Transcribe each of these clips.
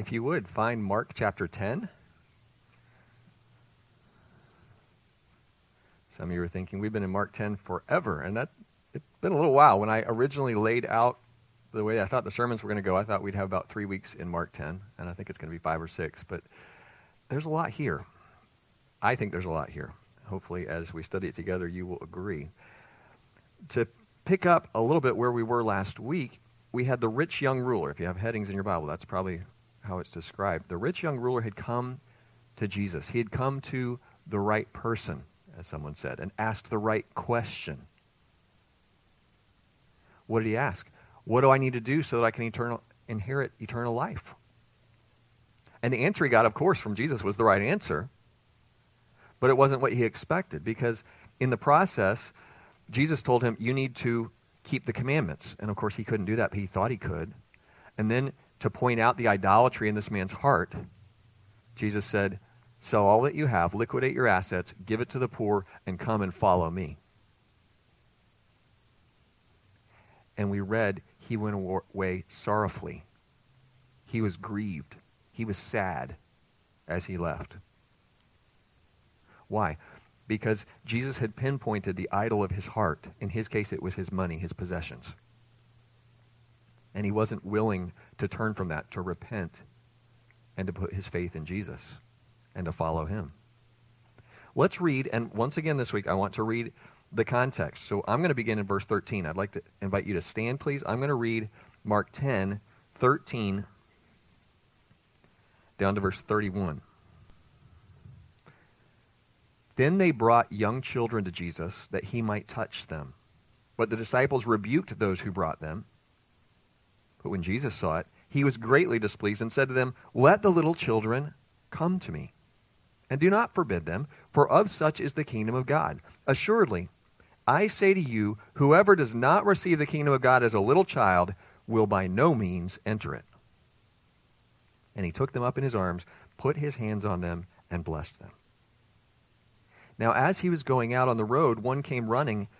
if you would, find Mark chapter 10. Some of you are thinking, we've been in Mark 10 forever, and that it's been a little while. When I originally laid out the way I thought the sermons were going to go, I thought we'd have about three weeks in Mark 10, and I think it's going to be five or six. But there's a lot here. I think there's a lot here. Hopefully, as we study it together, you will agree. To pick up a little bit where we were last week, we had the rich young ruler. If you have headings in your Bible, that's probably how it's described. The rich young ruler had come to Jesus. He had come to the right person, as someone said, and asked the right question. What did he ask? What do I need to do so that I can eternal, inherit eternal life? And the answer he got, of course, from Jesus was the right answer, but it wasn't what he expected because in the process, Jesus told him, You need to keep the commandments. And of course, he couldn't do that, but he thought he could. And then to point out the idolatry in this man's heart, Jesus said, Sell all that you have, liquidate your assets, give it to the poor, and come and follow me. And we read, he went away sorrowfully. He was grieved. He was sad as he left. Why? Because Jesus had pinpointed the idol of his heart. In his case, it was his money, his possessions. And he wasn't willing to turn from that, to repent, and to put his faith in Jesus and to follow him. Let's read, and once again this week, I want to read the context. So I'm going to begin in verse 13. I'd like to invite you to stand, please. I'm going to read Mark 10, 13, down to verse 31. Then they brought young children to Jesus that he might touch them. But the disciples rebuked those who brought them. But when Jesus saw it, he was greatly displeased and said to them, Let the little children come to me, and do not forbid them, for of such is the kingdom of God. Assuredly, I say to you, whoever does not receive the kingdom of God as a little child will by no means enter it. And he took them up in his arms, put his hands on them, and blessed them. Now, as he was going out on the road, one came running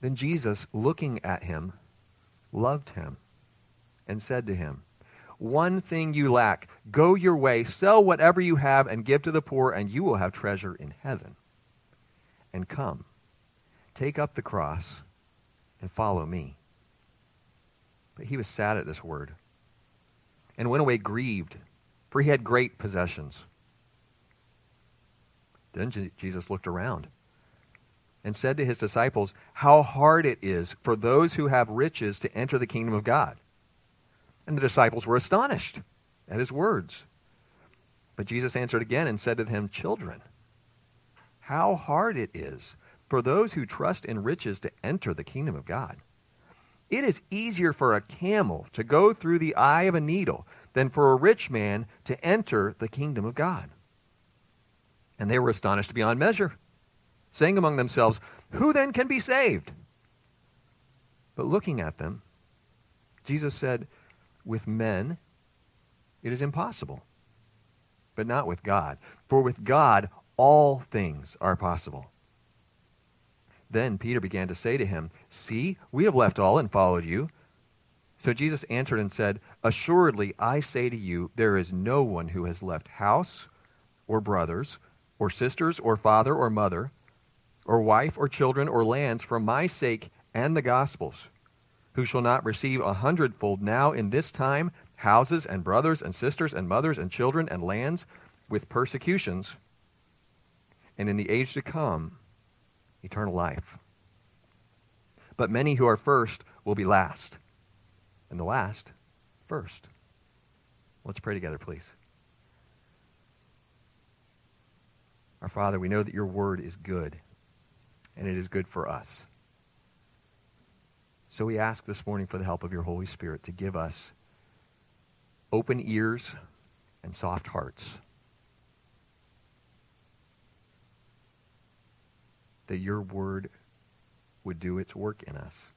Then Jesus, looking at him, loved him and said to him, One thing you lack. Go your way, sell whatever you have, and give to the poor, and you will have treasure in heaven. And come, take up the cross, and follow me. But he was sad at this word, and went away grieved, for he had great possessions. Then Jesus looked around and said to his disciples, How hard it is for those who have riches to enter the kingdom of God. And the disciples were astonished at his words. But Jesus answered again and said to them, Children, how hard it is for those who trust in riches to enter the kingdom of God. It is easier for a camel to go through the eye of a needle than for a rich man to enter the kingdom of God. And they were astonished beyond measure saying among themselves, Who then can be saved? But looking at them, Jesus said, With men it is impossible, but not with God. For with God all things are possible. Then Peter began to say to him, See, we have left all and followed you. So Jesus answered and said, Assuredly, I say to you, there is no one who has left house, or brothers, or sisters, or father, or mother, or wife, or children, or lands for my sake and the gospel's, who shall not receive a hundredfold now in this time houses and brothers and sisters and mothers and children and lands with persecutions, and in the age to come, eternal life. But many who are first will be last, and the last first. Let's pray together, please. Our Father, we know that your word is good and it is good for us. So we ask this morning for the help of your Holy Spirit to give us open ears and soft hearts. That your word would do its work in us.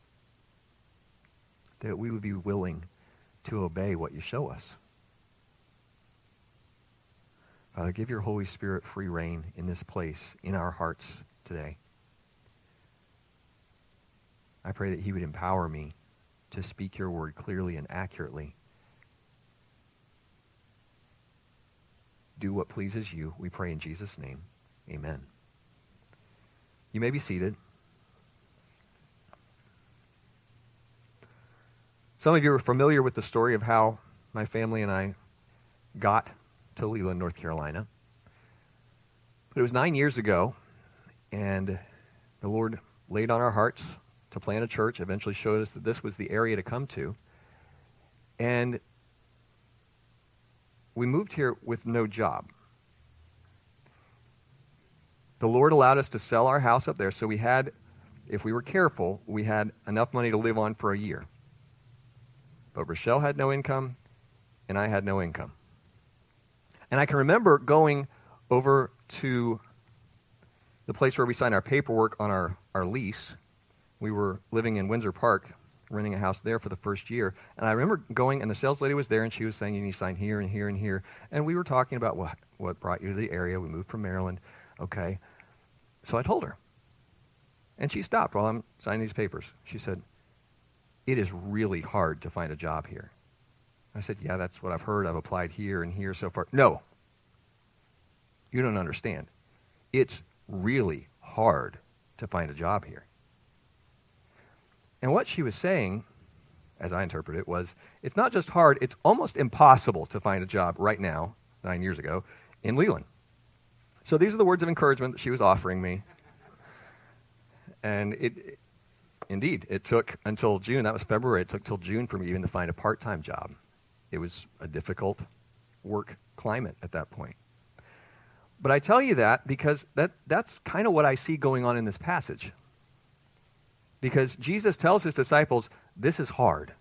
That we would be willing to obey what you show us. Father, give your Holy Spirit free rein in this place, in our hearts today. I pray that he would empower me to speak your word clearly and accurately. Do what pleases you. We pray in Jesus' name. Amen. You may be seated. Some of you are familiar with the story of how my family and I got to Leland, North Carolina. But it was nine years ago, and the Lord laid on our hearts to plant a church, eventually showed us that this was the area to come to. And we moved here with no job. The Lord allowed us to sell our house up there, so we had, if we were careful, we had enough money to live on for a year. But Rochelle had no income, and I had no income. And I can remember going over to the place where we signed our paperwork on our, our lease. We were living in Windsor Park, renting a house there for the first year. And I remember going, and the sales lady was there, and she was saying, You need to sign here and here and here. And we were talking about what, what brought you to the area. We moved from Maryland. Okay. So I told her. And she stopped while I'm signing these papers. She said, It is really hard to find a job here. I said, Yeah, that's what I've heard. I've applied here and here so far. No. You don't understand. It's really hard to find a job here. And what she was saying, as I interpret it, was it's not just hard, it's almost impossible to find a job right now, nine years ago, in Leland. So these are the words of encouragement that she was offering me. And it, indeed, it took until June, that was February, it took till June for me even to find a part time job. It was a difficult work climate at that point. But I tell you that because that, that's kind of what I see going on in this passage. Because Jesus tells his disciples, this is hard.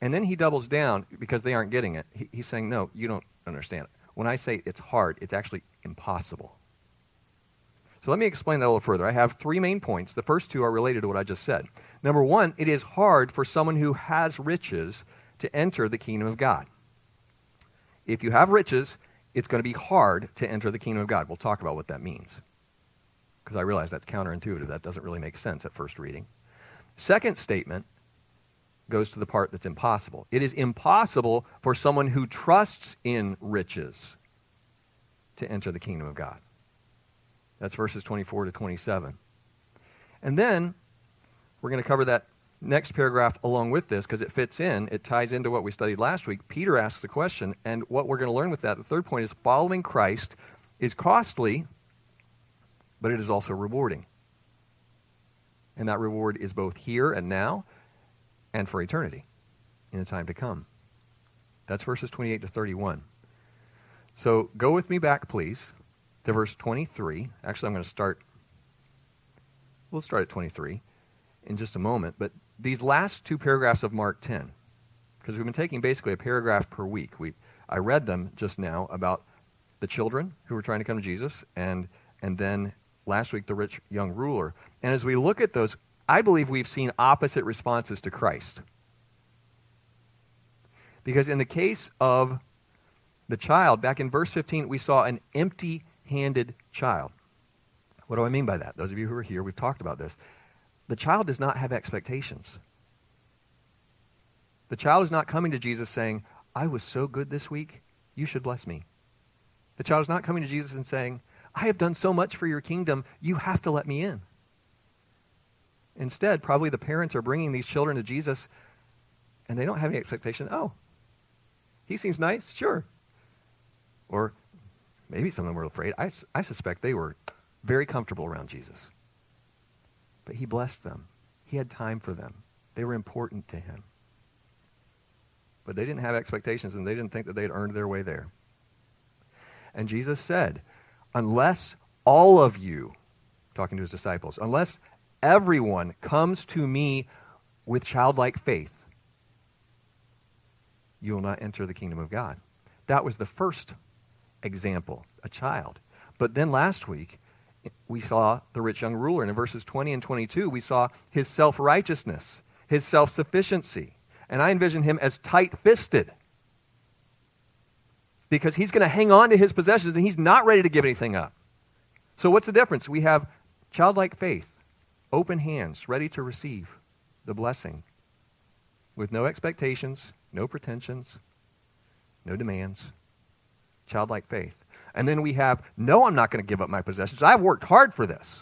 And then he doubles down because they aren't getting it. He, he's saying, no, you don't understand. When I say it's hard, it's actually impossible. So let me explain that a little further. I have three main points. The first two are related to what I just said. Number one, it is hard for someone who has riches to enter the kingdom of God. If you have riches, it's going to be hard to enter the kingdom of God. We'll talk about what that means. Because I realize that's counterintuitive. That doesn't really make sense at first reading. Second statement goes to the part that's impossible. It is impossible for someone who trusts in riches to enter the kingdom of God. That's verses 24 to 27. And then we're going to cover that next paragraph along with this because it fits in. It ties into what we studied last week. Peter asks the question, and what we're going to learn with that, the third point is following Christ is costly, but it is also rewarding. And that reward is both here and now and for eternity in the time to come. That's verses 28 to 31. So go with me back, please, to verse 23. Actually, I'm going to start. We'll start at 23 in just a moment. But these last two paragraphs of Mark 10, because we've been taking basically a paragraph per week. We, I read them just now about the children who were trying to come to Jesus, and, and then last week the rich young ruler. And as we look at those, I believe we've seen opposite responses to Christ. Because in the case of the child, back in verse 15, we saw an empty handed child. What do I mean by that? Those of you who are here, we've talked about this. The child does not have expectations. The child is not coming to Jesus saying, I was so good this week, you should bless me. The child is not coming to Jesus and saying, I have done so much for your kingdom, you have to let me in. Instead, probably the parents are bringing these children to Jesus and they don't have any expectation. Oh, he seems nice, sure. Or maybe some of them were afraid. I, I suspect they were very comfortable around Jesus. But he blessed them. He had time for them. They were important to him. But they didn't have expectations and they didn't think that they'd earned their way there. And Jesus said, Unless all of you, talking to his disciples, unless everyone comes to me with childlike faith, you will not enter the kingdom of God. That was the first example, a child. But then last week, we saw the rich young ruler. And in verses 20 and 22, we saw his self righteousness, his self sufficiency. And I envision him as tight fisted because he's going to hang on to his possessions and he's not ready to give anything up. So, what's the difference? We have childlike faith, open hands, ready to receive the blessing with no expectations, no pretensions, no demands. Childlike faith. And then we have, no, I'm not going to give up my possessions. I've worked hard for this.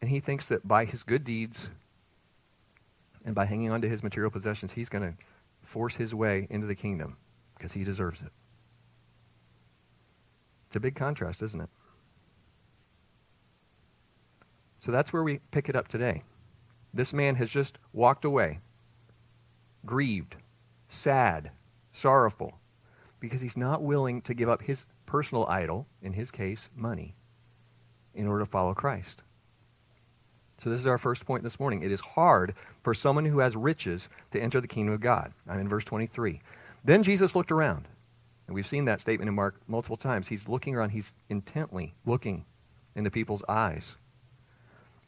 And he thinks that by his good deeds and by hanging on to his material possessions, he's going to force his way into the kingdom because he deserves it. It's a big contrast, isn't it? So that's where we pick it up today. This man has just walked away, grieved, sad, sorrowful, because he's not willing to give up his personal idol, in his case, money, in order to follow Christ. So, this is our first point this morning. It is hard for someone who has riches to enter the kingdom of God. I'm in verse 23. Then Jesus looked around. And we've seen that statement in Mark multiple times. He's looking around, he's intently looking into people's eyes.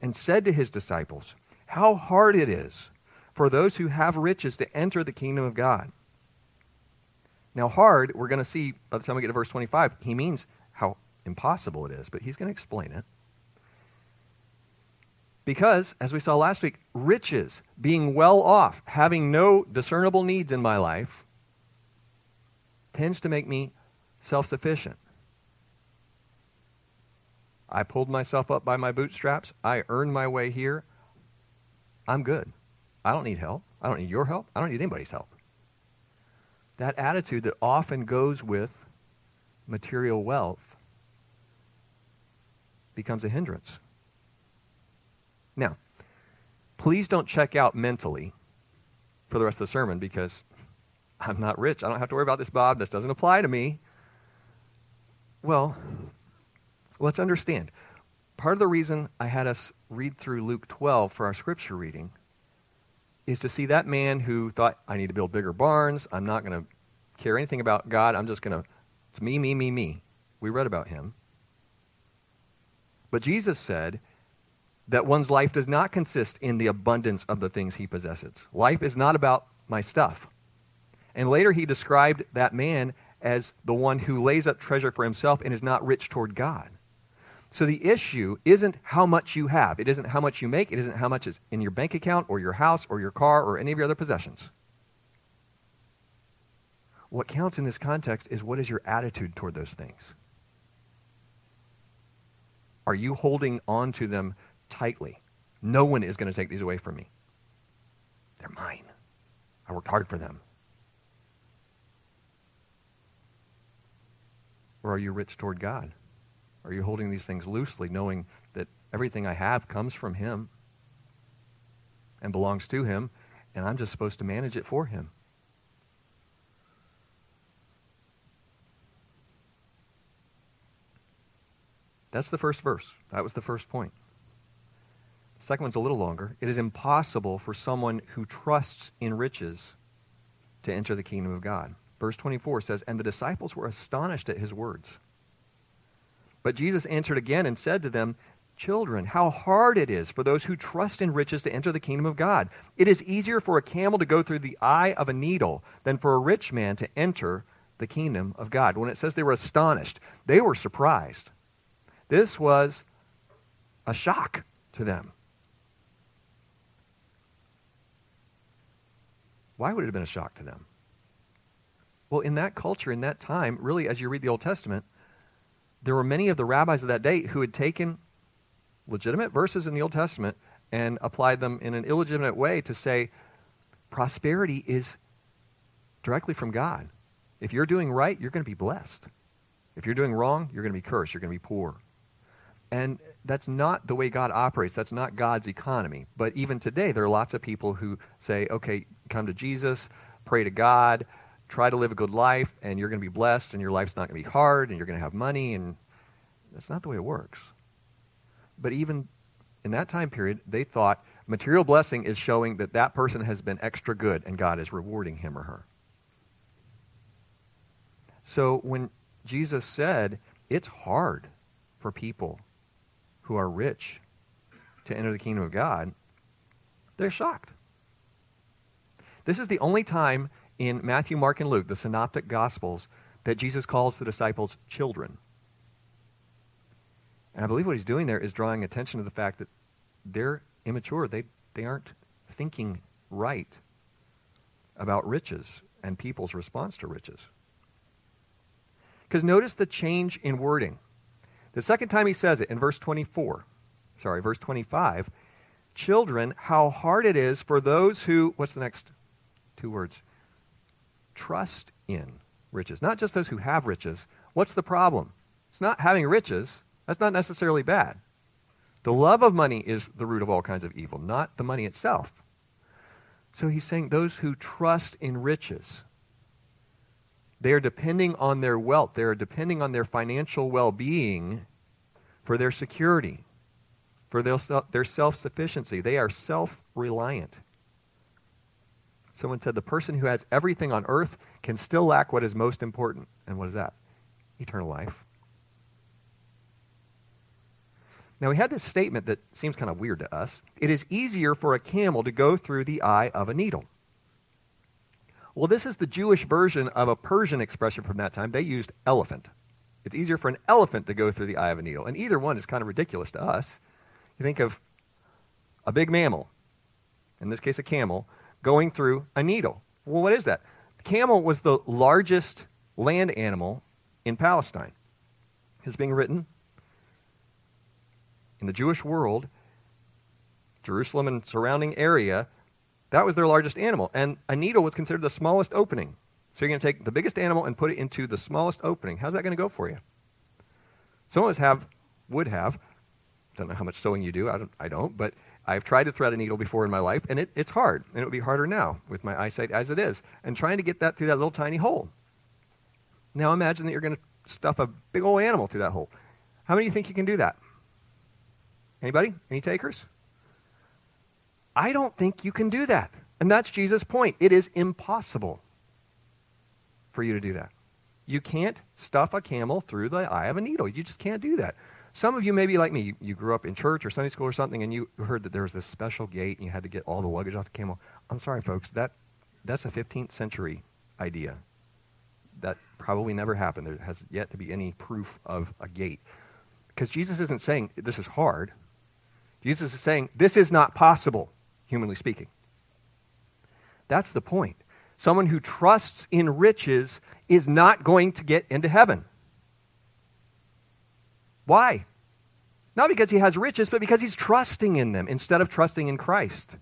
And said to his disciples, How hard it is for those who have riches to enter the kingdom of God. Now, hard, we're going to see by the time we get to verse 25, he means how impossible it is, but he's going to explain it. Because, as we saw last week, riches, being well off, having no discernible needs in my life, tends to make me self sufficient. I pulled myself up by my bootstraps. I earned my way here. I'm good. I don't need help. I don't need your help. I don't need anybody's help that attitude that often goes with material wealth becomes a hindrance. Now, please don't check out mentally for the rest of the sermon because I'm not rich. I don't have to worry about this, Bob. This doesn't apply to me. Well, let's understand. Part of the reason I had us read through Luke 12 for our scripture reading is to see that man who thought, I need to build bigger barns. I'm not going to care anything about God. I'm just going to, it's me, me, me, me. We read about him. But Jesus said that one's life does not consist in the abundance of the things he possesses. Life is not about my stuff. And later he described that man as the one who lays up treasure for himself and is not rich toward God. So the issue isn't how much you have. It isn't how much you make. It isn't how much is in your bank account or your house or your car or any of your other possessions. What counts in this context is what is your attitude toward those things? Are you holding on to them tightly? No one is going to take these away from me. They're mine. I worked hard for them. Or are you rich toward God? Are you holding these things loosely, knowing that everything I have comes from Him and belongs to Him, and I'm just supposed to manage it for Him? That's the first verse. That was the first point. The second one's a little longer. It is impossible for someone who trusts in riches to enter the kingdom of God. Verse 24 says, And the disciples were astonished at his words. But Jesus answered again and said to them, Children, how hard it is for those who trust in riches to enter the kingdom of God. It is easier for a camel to go through the eye of a needle than for a rich man to enter the kingdom of God. When it says they were astonished, they were surprised. This was a shock to them. Why would it have been a shock to them? Well, in that culture, in that time, really, as you read the Old Testament, there were many of the rabbis of that day who had taken legitimate verses in the Old Testament and applied them in an illegitimate way to say prosperity is directly from God. If you're doing right, you're going to be blessed. If you're doing wrong, you're going to be cursed. You're going to be poor. And that's not the way God operates. That's not God's economy. But even today, there are lots of people who say, okay, come to Jesus, pray to God, try to live a good life, and you're going to be blessed, and your life's not going to be hard, and you're going to have money. And that's not the way it works. But even in that time period, they thought material blessing is showing that that person has been extra good, and God is rewarding him or her. So when Jesus said, it's hard for people who are rich to enter the kingdom of God, they're shocked. This is the only time in Matthew, Mark, and Luke, the synoptic gospels, that Jesus calls the disciples children. And I believe what he's doing there is drawing attention to the fact that they're immature. They, they aren't thinking right about riches and people's response to riches. Because notice the change in wording. The second time he says it in verse 24, sorry, verse 25, children, how hard it is for those who, what's the next two words? Trust in riches. Not just those who have riches. What's the problem? It's not having riches. That's not necessarily bad. The love of money is the root of all kinds of evil, not the money itself. So he's saying those who trust in riches, they are depending on their wealth, they are depending on their financial well being for their security, for their, self sufficiency. They are self reliant. Someone said the person who has everything on earth can still lack what is most important. And what is that? Eternal life. Now, we had this statement that seems kind of weird to us. It is easier for a camel to go through the eye of a needle. Well, this is the Jewish version of a Persian expression from that time. They used elephant. It's easier for an elephant to go through the eye of a needle. And either one is kind of ridiculous to us. You think of a big mammal, in this case a camel, going through a needle. Well, what is that? The camel was the largest land animal in Palestine. It's being written in the Jewish world, Jerusalem and surrounding area, that was their largest animal. And a needle was considered the smallest opening. So you're going to take the biggest animal and put it into the smallest opening. How's that going to go for you? Some of us have, would have, don't know how much sewing you do, I don't, I don't but I've tried to thread a needle before in my life, and it, it's hard. And it would be harder now with my eyesight as it is. And trying to get that through that little tiny hole. Now imagine that you're going to stuff a big old animal through that hole. How many of you think you can do that? Anybody? Any takers? I don't think you can do that. And that's Jesus' point. It is impossible for you to do that. You can't stuff a camel through the eye of a needle. You just can't do that. Some of you may be like me. You, you, grew up in church or Sunday school or something, and you heard that there was this special gate and you had to get all the luggage off the camel. I'm sorry, folks. That, that's a 15th century idea. That probably never happened. There has yet to be any proof of a gate. Because Jesus isn't saying this is hard. Jesus is saying this is not possible, humanly speaking. That's the point. Someone who trusts in riches is not going to get into heaven. Why? Not because he has riches, but because he's trusting in them instead of trusting in Christ.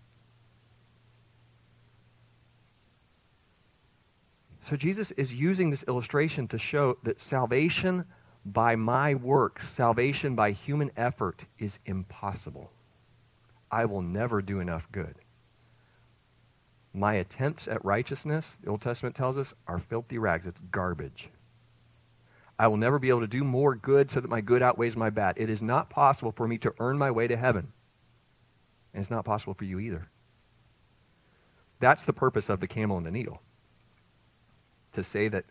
So Jesus is using this illustration to show that salvation by my works, salvation by human effort, is impossible. I will never do enough good. My attempts at righteousness, the Old Testament tells us, are filthy rags. It's garbage. I will never be able to do more good so that my good outweighs my bad. It is not possible for me to earn my way to heaven. And it's not possible for you either. That's the purpose of the camel and the needle. To say that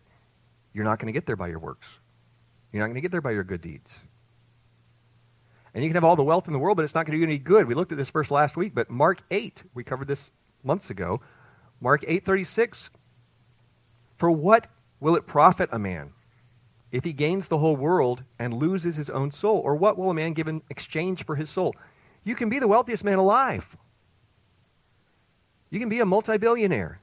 you're not going to get there by your works. You're not going to get there by your good deeds. And you can have all the wealth in the world, but it's not going to do you any good. We looked at this verse last week, but Mark 8, we covered this months ago. Mark 8:36 For what will it profit a man if he gains the whole world and loses his own soul? Or what will a man give in exchange for his soul? You can be the wealthiest man alive. You can be a multi-billionaire.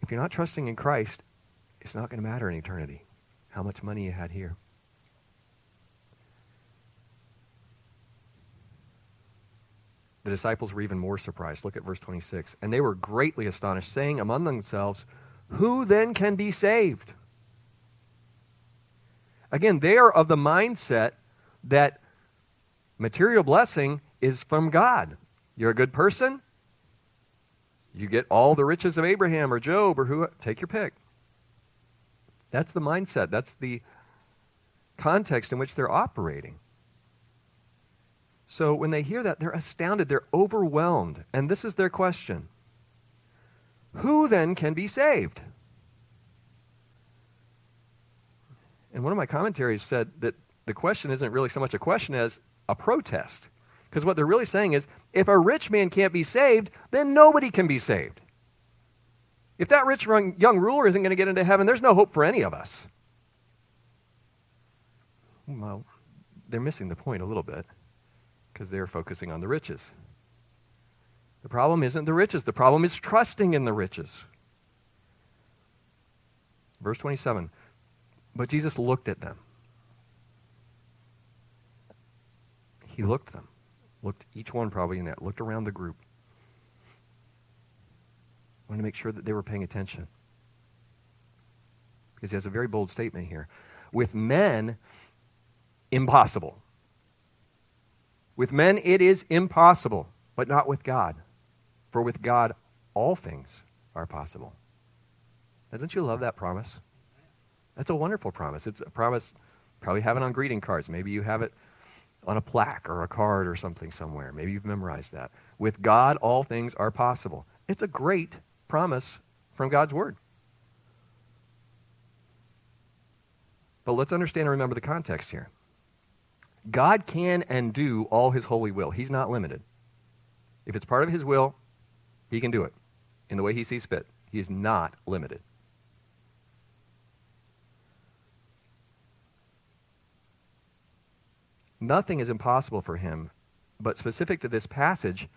If you're not trusting in Christ, it's not going to matter in eternity how much money you had here. The disciples were even more surprised. Look at verse 26. And they were greatly astonished, saying among themselves, who then can be saved? Again, they are of the mindset that material blessing is from God. You're a good person, you get all the riches of Abraham or Job or who take your pick. That's the mindset. That's the context in which they're operating. So when they hear that, they're astounded, they're overwhelmed. And this is their question who then can be saved? And one of my commentaries said that the question isn't really so much a question as a protest. Because what they're really saying is if a rich man can't be saved, then nobody can be saved. If that rich young ruler isn't going to get into heaven, there's no hope for any of us. Well, they're missing the point a little bit because they're focusing on the riches. The problem isn't the riches, the problem is trusting in the riches. Verse 27 But Jesus looked at them. He looked them, looked each one probably in that, looked around the group. Wanted to make sure that they were paying attention. Because he has a very bold statement here. With men, impossible. With men, it is impossible, but not with God. For with God, all things are possible. Now, don't you love that promise? That's a wonderful promise. It's a promise, probably have it on greeting cards. Maybe you have it on a plaque or a card or something somewhere. Maybe you've memorized that. With God, all things are possible. It's a great promise from God's Word. But let's understand and remember the context here. God can and do all his holy will. He's not limited. If it's part of his will, he can do it in the way he sees fit. He is not limited. Nothing is impossible for him, but specific to this passage,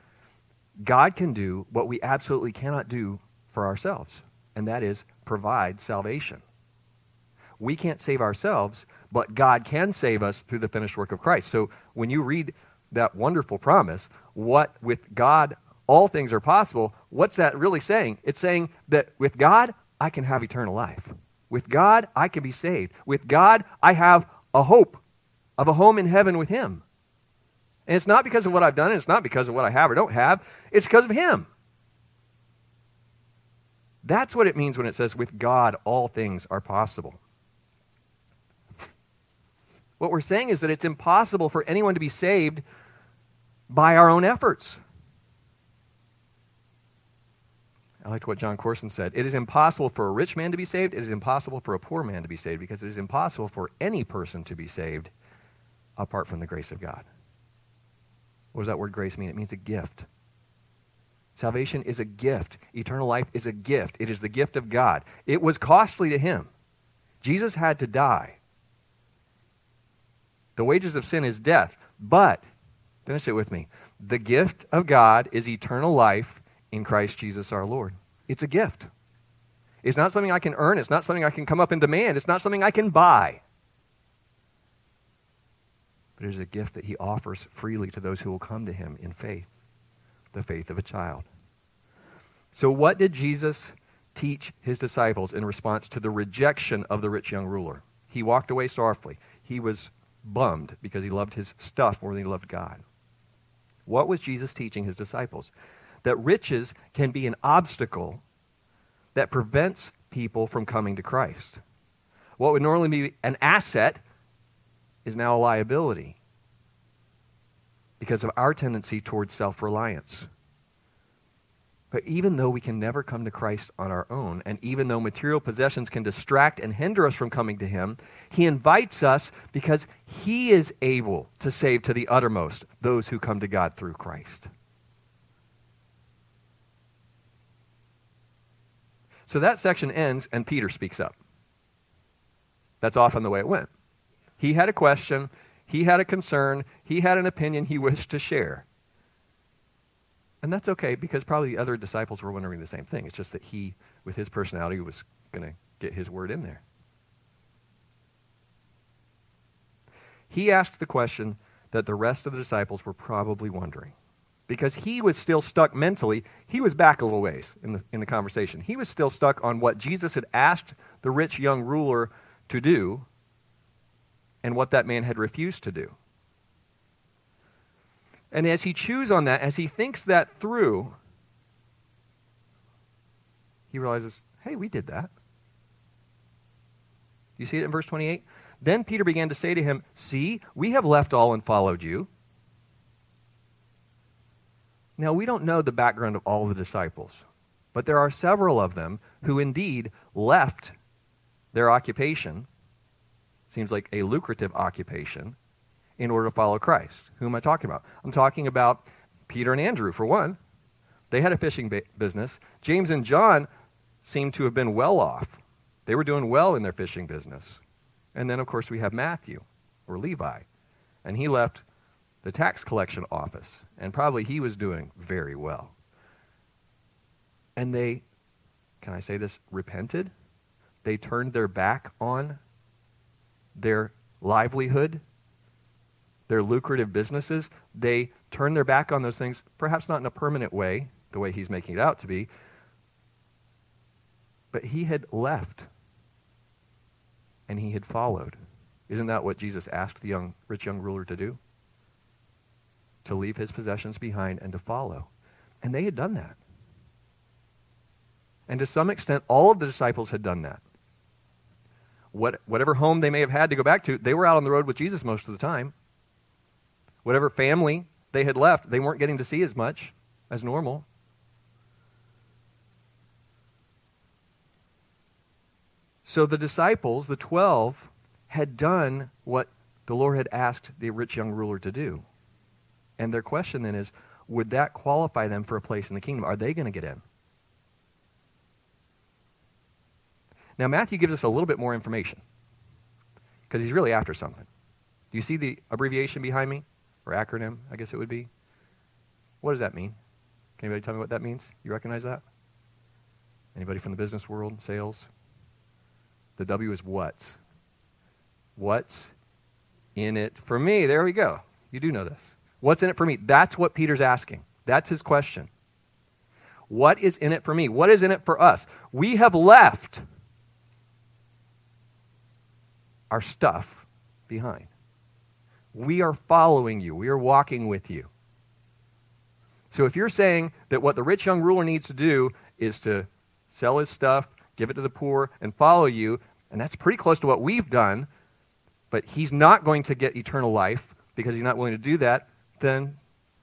God can do what we absolutely cannot do for ourselves, and that is provide salvation. We can't save ourselves, but God can save us through the finished work of Christ. So when you read that wonderful promise, what with God all things are possible, what's that really saying? It's saying that with God, I can have eternal life. With God, I can be saved. With God, I have a hope of a home in heaven with Him. And it's not because of what I've done, and it's not because of what I have or don't have, it's because of Him. That's what it means when it says, with God, all things are possible. What we're saying is that it's impossible for anyone to be saved by our own efforts. I liked what John Courson said. It is impossible for a rich man to be saved. It is impossible for a poor man to be saved because it is impossible for any person to be saved apart from the grace of God. What does that word grace mean? It means a gift. Salvation is a gift. Eternal life is a gift. It is the gift of God. It was costly to him. Jesus had to die. The wages of sin is death. But, finish it with me. The gift of God is eternal life in Christ Jesus our Lord. It's a gift. It's not something I can earn. It's not something I can come up and demand. It's not something I can buy. But it is a gift that he offers freely to those who will come to him in faith, the faith of a child. So, what did Jesus teach his disciples in response to the rejection of the rich young ruler? He walked away sorrowfully. He was bummed because he loved his stuff more than he loved God. What was Jesus teaching his disciples? That riches can be an obstacle that prevents people from coming to Christ. What would normally be an asset is now a liability because of our tendency towards self reliance. But even though we can never come to Christ on our own, and even though material possessions can distract and hinder us from coming to Him, He invites us because He is able to save to the uttermost those who come to God through Christ. So that section ends, and Peter speaks up. That's often the way it went. He had a question, he had a concern, he had an opinion he wished to share. And that's okay because probably the other disciples were wondering the same thing. It's just that he, with his personality, was going to get his word in there. He asked the question that the rest of the disciples were probably wondering. Because he was still stuck mentally. He was back a little ways in the, in the conversation. He was still stuck on what Jesus had asked the rich young ruler to do and what that man had refused to do. And as he chews on that, as he thinks that through, he realizes, hey, we did that. You see it in verse 28? Then Peter began to say to him, See, we have left all and followed you. Now, we don't know the background of all the disciples, but there are several of them who indeed left their occupation seems like a lucrative occupation in order to follow Christ. Who am I talking about? I'm talking about Peter and Andrew, for one. They had a fishing ba- business. James and John seemed to have been well off. They were doing well in their fishing business. And then, of course, we have Matthew, or Levi. And he left the tax collection office, and probably he was doing very well. And they, can I say this, repented? They turned their back on their livelihood, their lucrative businesses. They turned their back on those things, perhaps not in a permanent way, the way he's making it out to be, but he had left and he had followed. Isn't that what Jesus asked the young, rich young ruler to do? To leave his possessions behind and to follow. And they had done that. And to some extent, all of the disciples had done that. What, whatever home they may have had to go back to, they were out on the road with Jesus most of the time. Whatever family they had left, they weren't getting to see as much as normal. So the disciples, the 12, had done what the Lord had asked the rich young ruler to do. And their question then is would that qualify them for a place in the kingdom? Are they going to get in? Now, Matthew gives us a little bit more information because he's really after something. Do you see the abbreviation behind me? Or acronym, I guess it would be? What does that mean? Can anybody tell me what that means? You recognize that? Anybody from the business world, sales? The W is what? What's in it for me? There we go. You do know this. What's in it for me? That's what Peter's asking. That's his question. What is in it for me? What is in it for us? We have left our stuff behind. We are following you. We are walking with you. So if you're saying that what the rich young ruler needs to do is to sell his stuff, give it to the poor, and follow you, and that's pretty close to what we've done, but he's not going to get eternal life because he's not willing to do that, then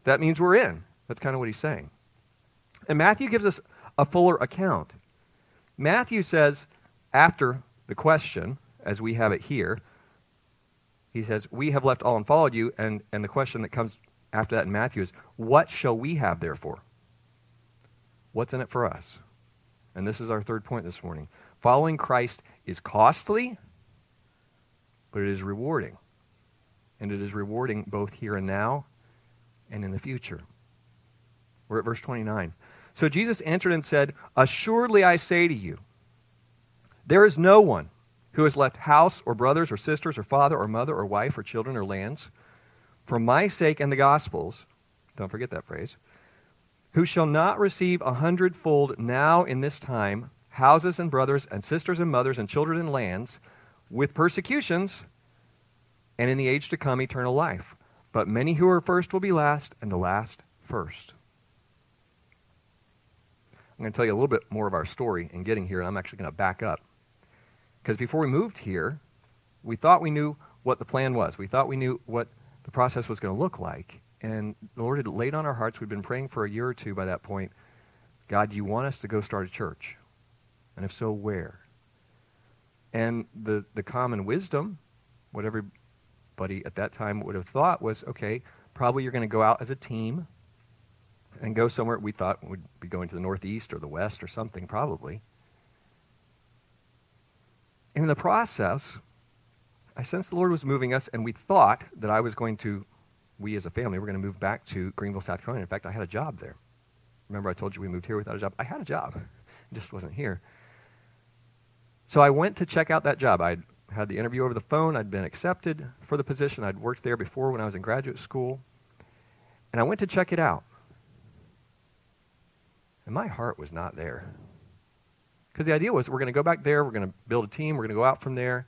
that means we're in. That's kind of what he's saying. And Matthew gives us a fuller account. Matthew says, after the question, as we have it here, he says, We have left all and followed you. And, and the question that comes after that in Matthew is, What shall we have therefore? What's in it for us? And this is our third point this morning. Following Christ is costly, but it is rewarding. And it is rewarding both here and now and in the future. We're at verse 29. So Jesus answered and said, Assuredly I say to you, there is no one who has left house or brothers or sisters or father or mother or wife or children or lands for my sake and the gospel's, don't forget that phrase, who shall not receive a hundredfold now in this time houses and brothers and sisters and mothers and children and lands with persecutions, and in the age to come eternal life. But many who are first will be last, and the last first. I'm going to tell you a little bit more of our story in getting here, and I'm actually going to back up. Because before we moved here, we thought we knew what the plan was. We thought we knew what the process was going to look like. And the Lord had laid on our hearts, we'd been praying for a year or two by that point God, do you want us to go start a church? And if so, where? And the, the common wisdom, what everybody at that time would have thought was okay, probably you're going to go out as a team and go somewhere we thought would be going to the northeast or the west or something, probably. And in the process, I sensed the Lord was moving us, and we thought that I was going to, we as a family, were going to move back to Greenville, South Carolina. In fact, I had a job there. Remember, I told you we moved here without a job? I had a job, it just wasn't here. So I went to check out that job. I had the interview over the phone. I'd been accepted for the position. I'd worked there before when I was in graduate school. And I went to check it out. And my heart was not there. Because the idea was we're going to go back there, we're going to build a team, we're going to go out from there.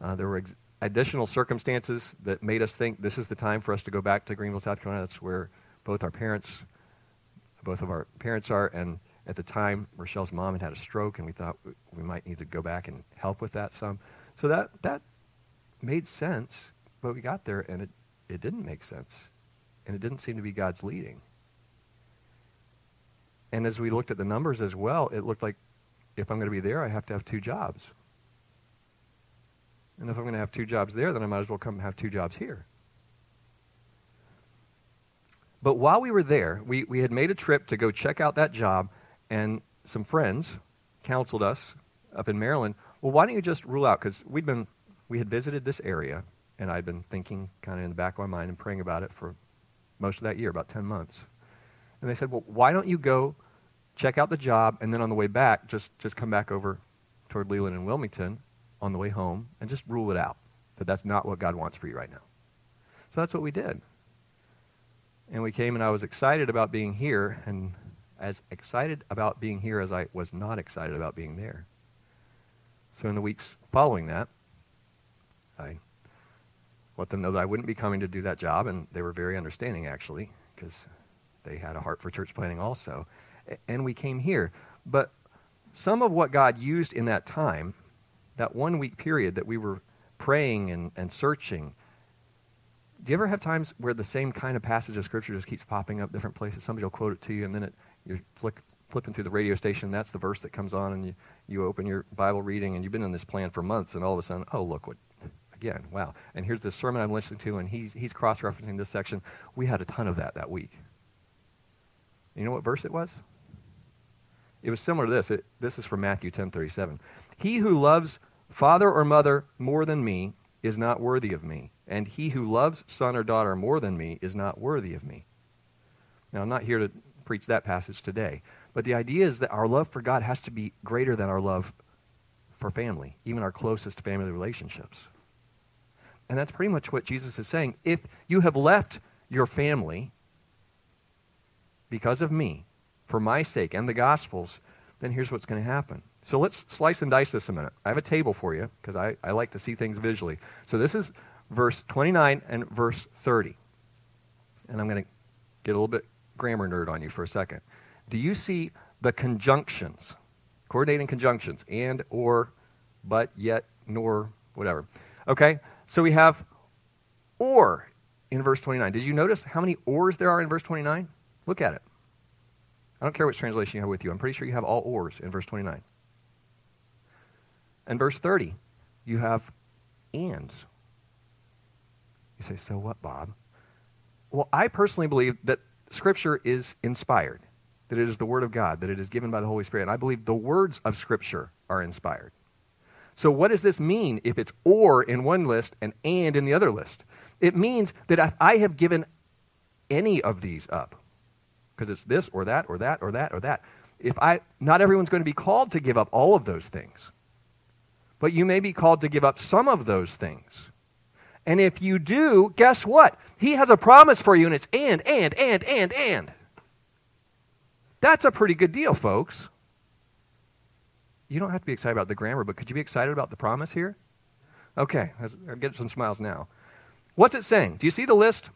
Uh, there were ex- additional circumstances that made us think this is the time for us to go back to Greenville, South Carolina. That's where both our parents, both of our parents are, and at the time, Rochelle's mom had had a stroke, and we thought we might need to go back and help with that some. So that, that made sense, but we got there, and it, it didn't make sense. And it didn't seem to be God's leading. And as we looked at the numbers as well, it looked like if I'm going to be there, I have to have two jobs. And if I'm going to have two jobs there, then I might as well come have two jobs here. But while we were there, we, we had made a trip to go check out that job, and some friends counseled us up in Maryland, well, why don't you just rule out? Because we'd been, we had visited this area, and I'd been thinking kind of in the back of my mind and praying about it for most of that year, about 10 months. And they said, well, why don't you go check out the job, and then on the way back, just, just come back over toward Leland and Wilmington on the way home and just rule it out that that's not what God wants for you right now. So that's what we did. And we came, and I was excited about being here, and as excited about being here as I was not excited about being there. So in the weeks following that, I let them know that I wouldn't be coming to do that job, and they were very understanding, actually, because they had a heart for church planting also. And we came here. But some of what God used in that time, that one week period that we were praying and, and searching, do you ever have times where the same kind of passage of Scripture just keeps popping up different places? Somebody will quote it to you, and then it, you're flick, flipping through the radio station, that's the verse that comes on, and you, you open your Bible reading, and you've been in this plan for months, and all of a sudden, oh, look what, again, wow. And here's this sermon I'm listening to, and he's, he's cross referencing this section. We had a ton of that that week. You know what verse it was? It was similar to this. It, this is from Matthew 10:37. He who loves father or mother more than me is not worthy of me, and he who loves son or daughter more than me is not worthy of me. Now, I'm not here to preach that passage today, but the idea is that our love for God has to be greater than our love for family, even our closest family relationships. And that's pretty much what Jesus is saying. If you have left your family because of me, for my sake and the gospel's, then here's what's going to happen. So let's slice and dice this a minute. I have a table for you because I, I like to see things visually. So this is verse 29 and verse 30. And I'm going to get a little bit grammar nerd on you for a second. Do you see the conjunctions, coordinating conjunctions, and, or, but, yet, nor, whatever? Okay, so we have or in verse 29. Did you notice how many ors there are in verse 29? Look at it. I don't care which translation you have with you. I'm pretty sure you have all ors in verse 29. And verse 30, you have ands. You say, so what, Bob? Well, I personally believe that Scripture is inspired, that it is the Word of God, that it is given by the Holy Spirit. And I believe the words of Scripture are inspired. So, what does this mean if it's or in one list and and in the other list? It means that if I have given any of these up, because it's this or that or that or that or that. If I, not everyone's going to be called to give up all of those things, but you may be called to give up some of those things. And if you do, guess what? He has a promise for you, and it's and, and, and, and, and. That's a pretty good deal, folks. You don't have to be excited about the grammar, but could you be excited about the promise here? Okay, I'll get some smiles now. What's it saying? Do you see the list?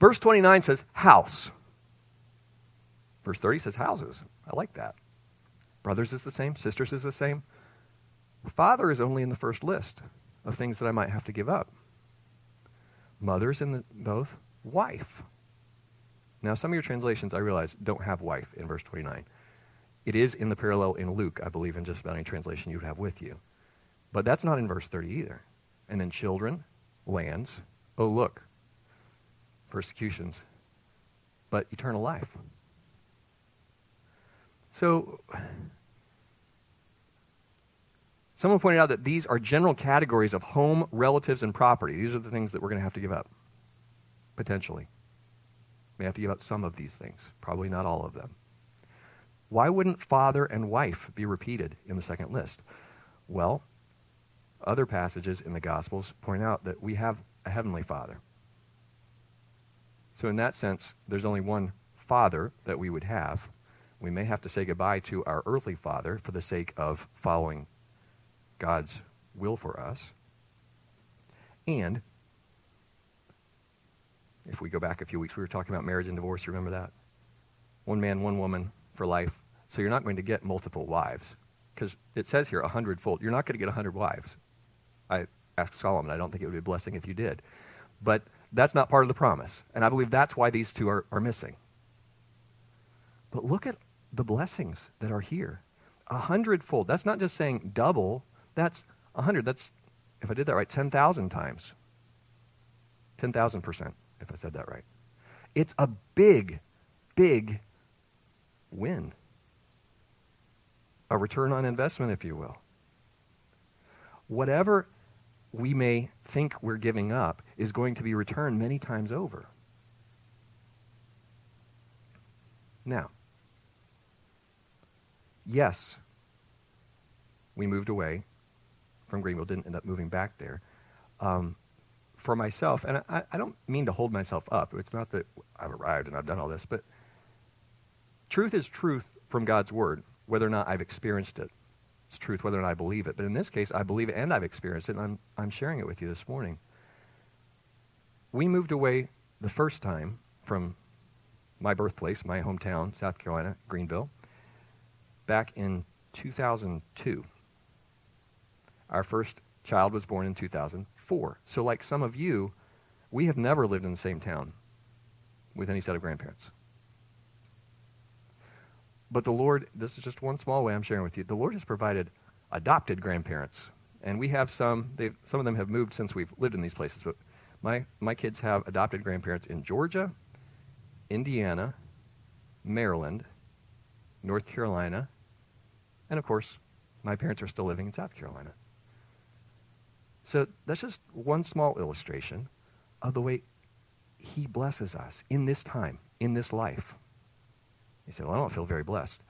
Verse 29 says, house. Verse 30 says houses. I like that. Brothers is the same, sisters is the same. Father is only in the first list of things that I might have to give up. Mother's in the, both. Wife. Now, some of your translations, I realize, don't have wife in verse 29. It is in the parallel in Luke, I believe, in just about any translation you would have with you. But that's not in verse 30 either. And then children, lands. Oh, look, persecutions, but eternal life. So, someone pointed out that these are general categories of home, relatives, and property. These are the things that we're going to have to give up, potentially. We have to give up some of these things, probably not all of them. Why wouldn't father and wife be repeated in the second list? Well, other passages in the Gospels point out that we have a heavenly father. So, in that sense, there's only one father that we would have, we may have to say goodbye to our earthly father for the sake of following God's will for us. And if we go back a few weeks, we were talking about marriage and divorce. Remember that? One man, one woman for life. So you're not going to get multiple wives. Because it says here a hundredfold. You're not going to get a hundred wives. I asked Solomon, I don't think it would be a blessing if you did. But that's not part of the promise. And I believe that's why these two are, are missing. But look at the blessings that are here. A hundredfold. That's not just saying double, that's a hundred. That's if I did that right, 10,000 times. 10,000%, if I said that right. It's a big, big win. A return on investment, if you will. Whatever we may think we're giving up is going to be returned many times over. Now, yes, we moved away from Greenville, didn't end up moving back there. Um, for myself, and I, I, don't mean to hold myself up. It's not that I've arrived and I've done all this, but truth is truth from God's word, whether or not I've experienced it. It's truth whether or not I believe it. But in this case, I believe it and I've experienced it, and I'm, I'm sharing it with you this morning. We moved away the first time from my birthplace, my hometown, South Carolina, Greenville, back in 2002. Our first child was born in 2004. So, like some of you, we have never lived in the same town with any set of grandparents. But the Lord, this is just one small way I'm sharing with you. The Lord has provided adopted grandparents. And we have some, some of them have moved since we've lived in these places, but my, my kids have adopted grandparents in Georgia, Indiana, Maryland, North Carolina, and of course, my parents are still living in South Carolina. So that's just one small illustration of the way He blesses us in this time, in this life. You say, Well, I don't feel very blessed.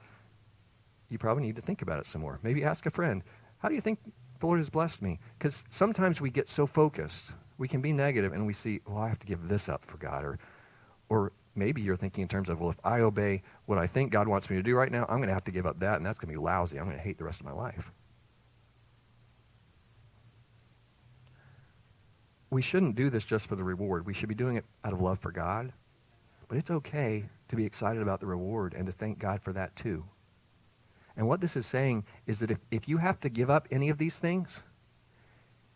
You probably need to think about it some more. Maybe ask a friend, How do you think the Lord has blessed me? Because sometimes we get so focused, we can be negative and we see, Well, I have to give this up for God. Or, or maybe you're thinking in terms of, Well, if I obey what I think God wants me to do right now, I'm going to have to give up that, and that's going to be lousy. I'm going to hate the rest of my life. We shouldn't do this just for the reward. We should be doing it out of love for God. But it's okay to be excited about the reward and to thank God for that too. And what this is saying is that if, if you have to give up any of these things,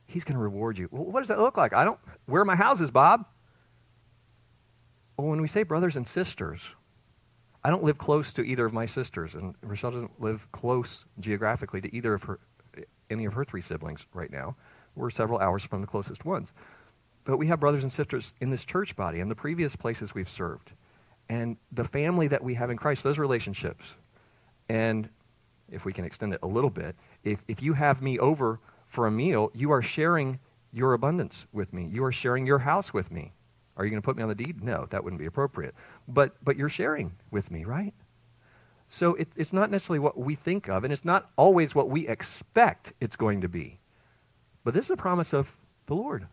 He's going to reward you. Well, what does that look like? I don't. Where are my houses, Bob? Well, when we say brothers and sisters, I don't live close to either of my sisters, and Rochelle doesn't live close geographically to either of her, any of her three siblings right now. We're several hours from the closest ones. But we have brothers and sisters in this church body and the previous places we've served. And the family that we have in Christ, those relationships. And if we can extend it a little bit, if, if you have me over for a meal, you are sharing your abundance with me. You are sharing your house with me. Are you going to put me on the deed? No, that wouldn't be appropriate. But, but you're sharing with me, right? So it, it's not necessarily what we think of, and it's not always what we expect it's going to be. But this is a promise of the Lord.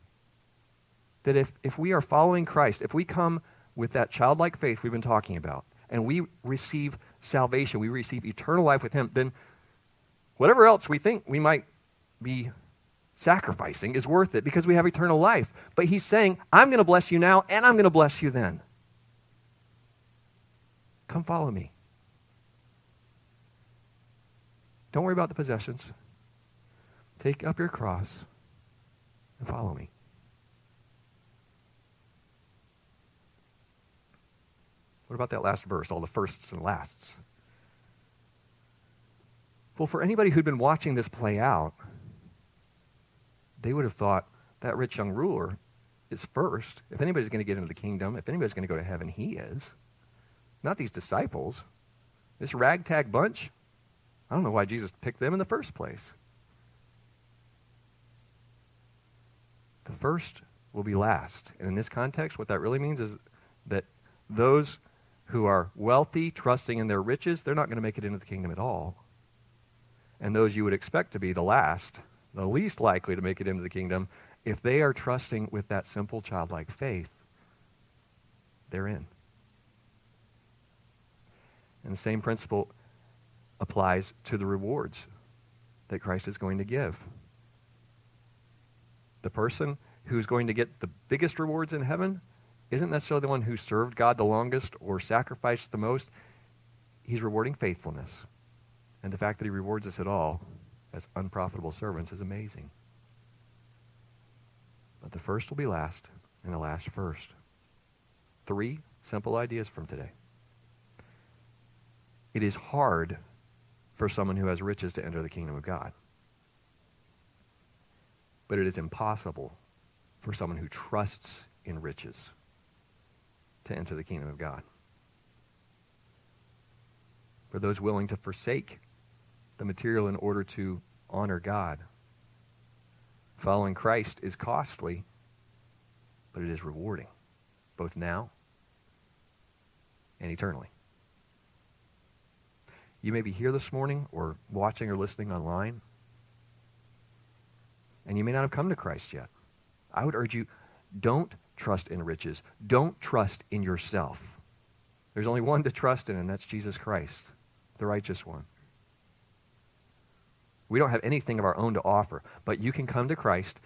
That if, if we are following Christ, if we come with that childlike faith we've been talking about, and we receive salvation, we receive eternal life with Him, then whatever else we think we might be sacrificing is worth it because we have eternal life. But He's saying, I'm going to bless you now, and I'm going to bless you then. Come follow me. Don't worry about the possessions. Take up your cross and follow me. What about that last verse, all the firsts and lasts? Well, for anybody who'd been watching this play out, they would have thought that rich young ruler is first. If anybody's going to get into the kingdom, if anybody's going to go to heaven, he is. Not these disciples. This ragtag bunch, I don't know why Jesus picked them in the first place. The first will be last. And in this context, what that really means is that those who are wealthy, trusting in their riches, they're not going to make it into the kingdom at all. And those you would expect to be the last, the least likely to make it into the kingdom, if they are trusting with that simple childlike faith, they're in. And the same principle applies to the rewards that Christ is going to give. The person who's going to get the biggest rewards in heaven isn't necessarily the one who served God the longest or sacrificed the most. He's rewarding faithfulness. And the fact that he rewards us at all as unprofitable servants is amazing. But the first will be last, and the last first. Three simple ideas from today. It is hard for someone who has riches to enter the kingdom of God. But it is impossible for someone who trusts in riches to enter the kingdom of God. For those willing to forsake the material in order to honor God, following Christ is costly, but it is rewarding, both now and eternally. You may be here this morning or watching or listening online, and you may not have come to Christ yet. I would urge you don't trust in riches, don't trust in yourself. There's only one to trust in, and that's Jesus Christ, the righteous one. We don't have anything of our own to offer, but you can come to Christ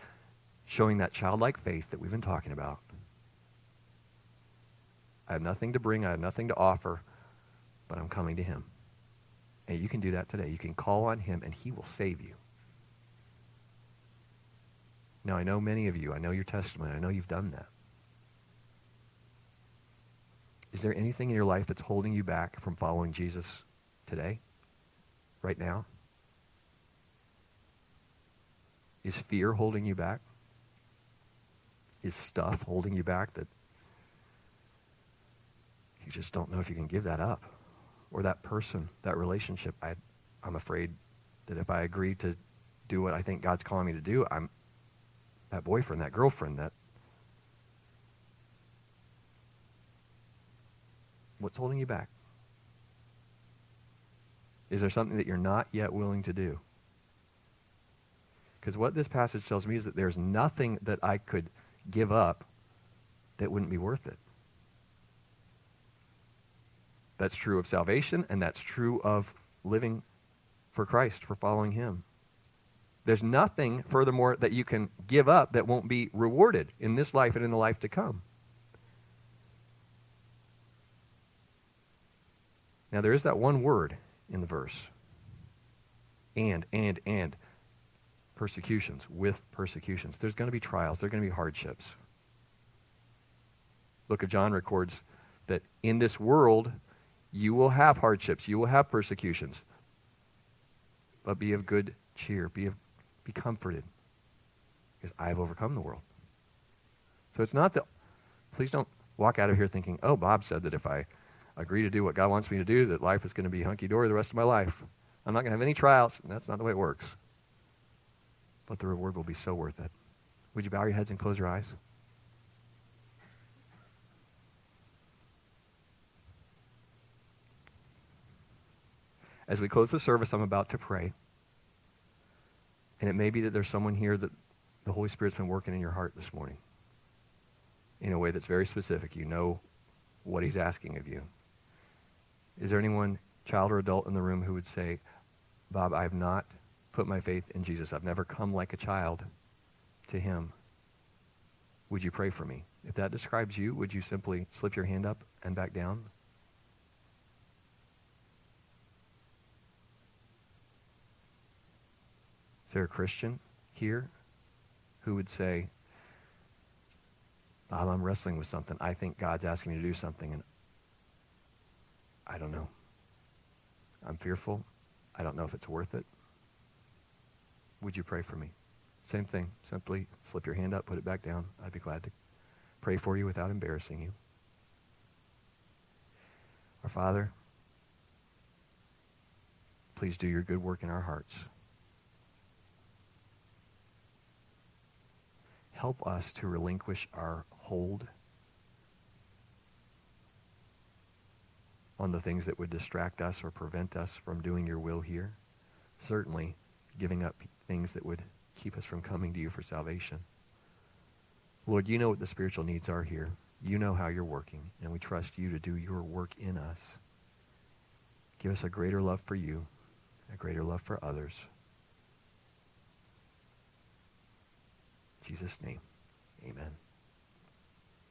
showing that childlike faith that we've been talking about. I have nothing to bring, I have nothing to offer, but I'm coming to Him. And you can do that today. You can call on Him, and He will save you. Now, I know many of you, I know your testimony, I know you've done that. Is there anything in your life that's holding you back from following Jesus today? Right now? Is fear holding you back? Is stuff holding you back that you just don't know if you can give that up? Or that person, that relationship, I, I'm afraid that if I agree to do what I think God's calling me to do, I'm that boyfriend, that girlfriend, that what's holding you back? Is there something that you're not yet willing to do? Because what this passage tells me is that there's nothing that I could give up that wouldn't be worth it. That's true of salvation, and that's true of living for Christ, for following Him. There's nothing, furthermore, that you can give up that won't be rewarded in this life and in the life to come. Now, there is that one word in the verse and, and, and persecutions, with persecutions. There's going to be trials, there are going to be hardships. Book of John records that in this world you will have hardships, you will have persecutions. But be of good cheer, be, of, be comforted, because I have overcome the world. So it's not that, please don't walk out of here thinking, oh, Bob said that if I agree to do what God wants me to do, that life is going to be hunky dory the rest of my life. I'm not going to have any trials. And that's not the way it works but the reward will be so worth it. Would you bow your heads and close your eyes? As we close the service, I'm about to pray. And it may be that there's someone here that the Holy Spirit's been working in your heart this morning in a way that's very specific. You know what He's asking of you. Is there anyone, child or adult, in the room who would say, Bob, I have not put my faith in Jesus. I've never come like a child to him. Would you pray for me? If that describes you, would you simply slip your hand up and back down? Is there a Christian here who would say, Bob, I'm wrestling with something. I think God's asking me to do something, and I don't know. I'm fearful. I don't know if it's worth it. Would you pray for me? Same thing. Simply slip your hand up, put it back down. I'd be glad to pray for you without embarrassing you. Our Father, please do your good work in our hearts. Help us to relinquish our hold on the things that would distract us or prevent us from doing your will here. Certainly, giving up things that would keep us from coming to you for salvation. Lord, you know what the spiritual needs are here. You know how you're working, and we trust you to do your work in us. Give us a greater love for you, a greater love for others. Jesus' name, amen.